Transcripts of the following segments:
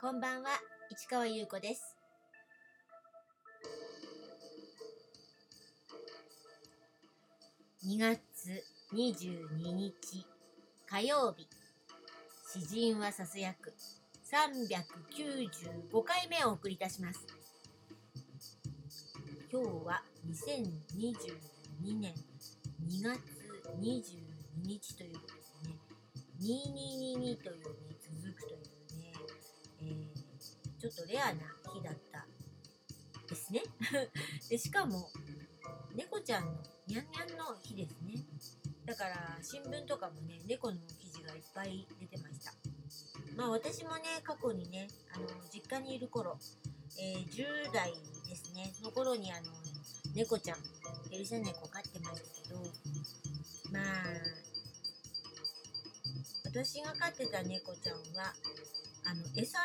こんばんは、市川優子です。2月22日火曜日。詩人はささやく395回目をお送りいたします。今日は2022年2月22日ということですね。2222というね、ちょっとレアな日だったですね。でしかも猫ちゃんのニャンニャンの日ですね。だから新聞とかもね猫の記事がいっぱい出てました。まあ私もね過去にねあの実家にいる頃、えー10代ですね。の頃にあの猫ちゃんペルシャ猫飼ってましたけどまあ私が飼ってた猫ちゃんはあの餌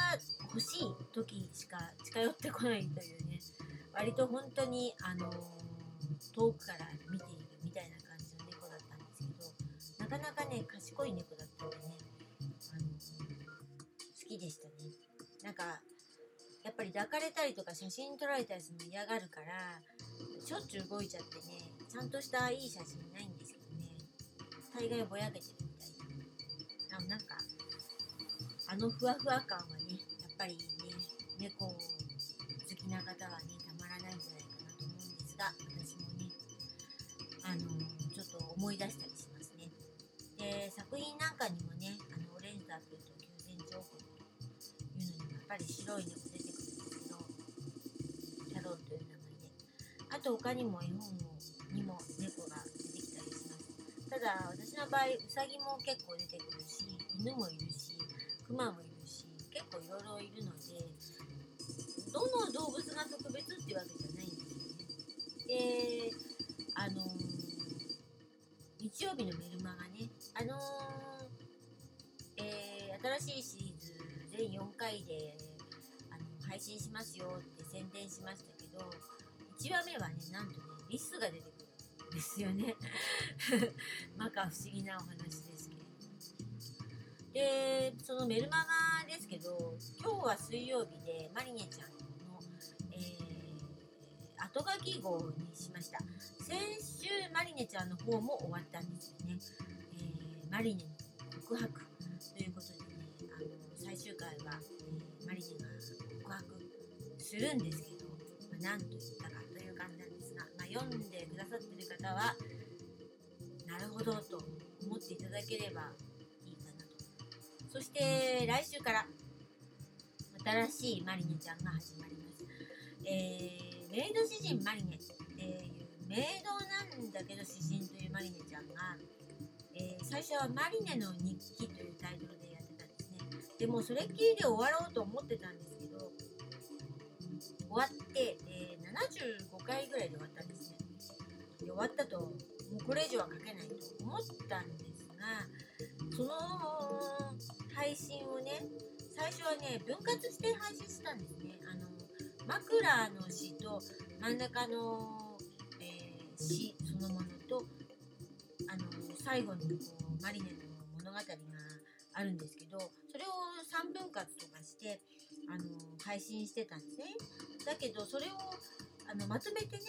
欲しい時しか近寄ってこないというね割と本当にあの遠くから見ているみたいな感じの猫だったんですけどなかなかね賢い猫だったんでねあの好きでしたね。なんかやっぱり抱かれたりとか写真撮られたりするの嫌がるからしょっちゅう動いちゃってねちゃんとしたいい写真ないんですけどね大概ぼやけてるみたいな。あなんかあのふわふわ感はねぱりね猫好きな方はねたまらないんじゃないかなと思うんですが私もねあのちょっと思い出したりしますねで作品なんかにもねあのオレンジアップルと九千兆億というのにもやっぱり白い猫出てくるんですけどキャロルという名前であと他にも絵本にも猫が出てきたりします。ただ私の場合ウサギも結構出てくるし犬もいるしクマもいる構いろいろいるのでどの動物が特別っていうわけじゃないんですよね。であのー日曜日のメルマガね。あのーえー新しいシリーズ全4回であの配信しますよって宣伝しましたけど1話目はねなんとねリスが出てくるんですよね。まか不思議なお話ですけど。でそのメルマガですけど今日は水曜日でマリネちゃんの、えー、後書き号にしました。先週マリネちゃんの方も終わったんですよね、えーマリネの告白ということでねあの最終回は、えーマリネが告白するんですけど、まあ、何と言ったかという感じなんですが、まあ、読んでくださってる方はなるほどと思っていただければそして来週から新しいマリネちゃんが始まります。えー、メイド詩人マリネっていうメイドなんだけど詩人というマリネちゃんが、えー最初はマリネの日記というタイトルでやってたんですね。でもそれっきりで終わろうと思ってたんですけど、終わって、えー75回ぐらいで終わったんですね。で終わったと、もうこれ以上は書けないと思ったんですが、その配信をね、最初はね、分割して配信したんですね。あの、枕の詩と真ん中の、えー詩そのものと、あの、最後にこう、マリネの物語があるんですけど、それを3分割とかして、あの、配信してたんですね。だけど、それを、あの、まとめてね、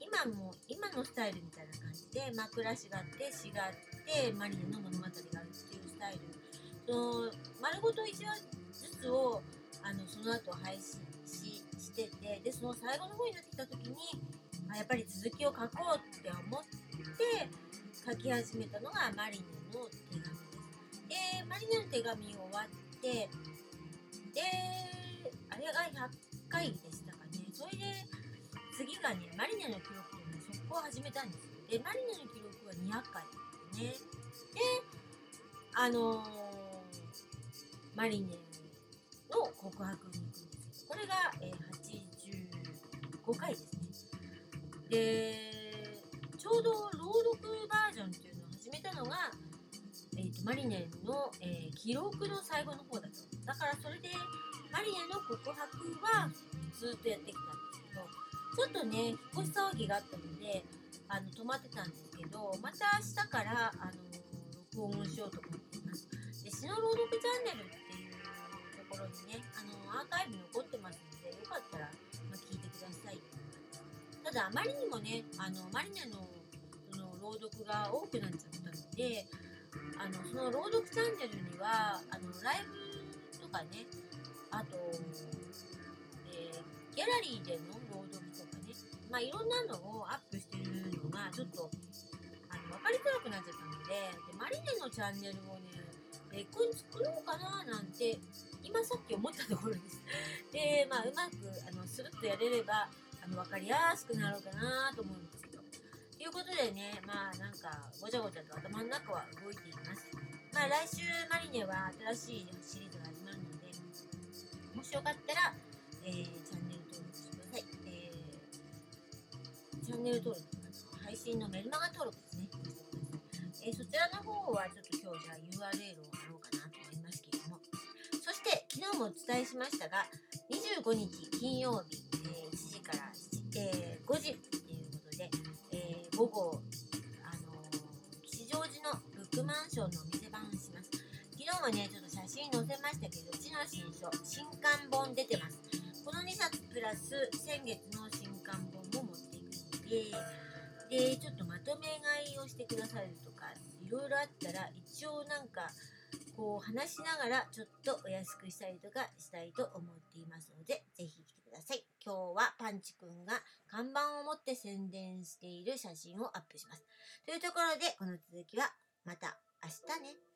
今も、今のスタイルみたいな感じで、枕詩があって、詩があって、マリネの物語があるっていうスタイル。その、丸ごと1話ずつを、あの、その後配信ししてて、で、その最後の方になってきた時に、あやっぱり続きを書こうって思って、書き始めたのがマリネの手紙です。で、マリネの手紙終わって、で、あれが100回でしたかね。それで、次がね、マリネの記録をね、速攻始めたんですよ。で、マリネの記録は200回ですね。で、あのーマリネの告白に行くんです、これが、え85回ですね。で、ちょうど朗読バージョンっていうのを始めたのが、えーとマリネの、えー記録の最後の方だと。だからそれで、マリネの告白はずっとやってきたんですけど、ちょっとね、引っ越し騒ぎがあったので、あの止まってたんですけど、また明日から、あの録音をしようと思っています。で、詩の朗読チャンネルところにねあのアーカイブ残ってますのでよかったら、ま、聞いてください。ただあまりにもねあのマリネのその朗読が多くなっちゃったのであのその朗読チャンネルにはあのライブとかねあと、えーギャラリーでの朗読とかねまあいろんなのをアップしてるのがちょっとあの分かりづらくなっちゃったのででマリネのチャンネルをね別個に作ろうかななんて今さっき思ったところです。でまあうまくあのスルッとやれればあの分かりやすくなるかなと思うんですけど。ということでねまあなんかごちゃごちゃと頭の中は動いています。まあ来週マリネは新しいシリーズが始まるのでもしよかったら、えーチャンネル登録してください。えーチャンネル登録、配信のメルマガ登録ですね。えーそちらの方はちょっと今日じゃあ URL を貼ろうかな日もお伝えしましたが、25日金曜日、えー1時から、えー5時ということで、えー午後、あのー吉祥寺のブックマンションのお店番します。昨日もね、ちょっと写真載せましたけど、うちの新書、新刊本出てます。この2冊プラス先月の新刊本も持っていくので、で、ちょっとまとめ買いをしてくださるとか、いろいろあったら、一応なんか、こう話しながらちょっとお安くしたりとかしたいと思っていますので、ぜひ来てください。今日はパンチくんが看板を持って宣伝している写真をアップします。というところで、この続きはまた明日ね。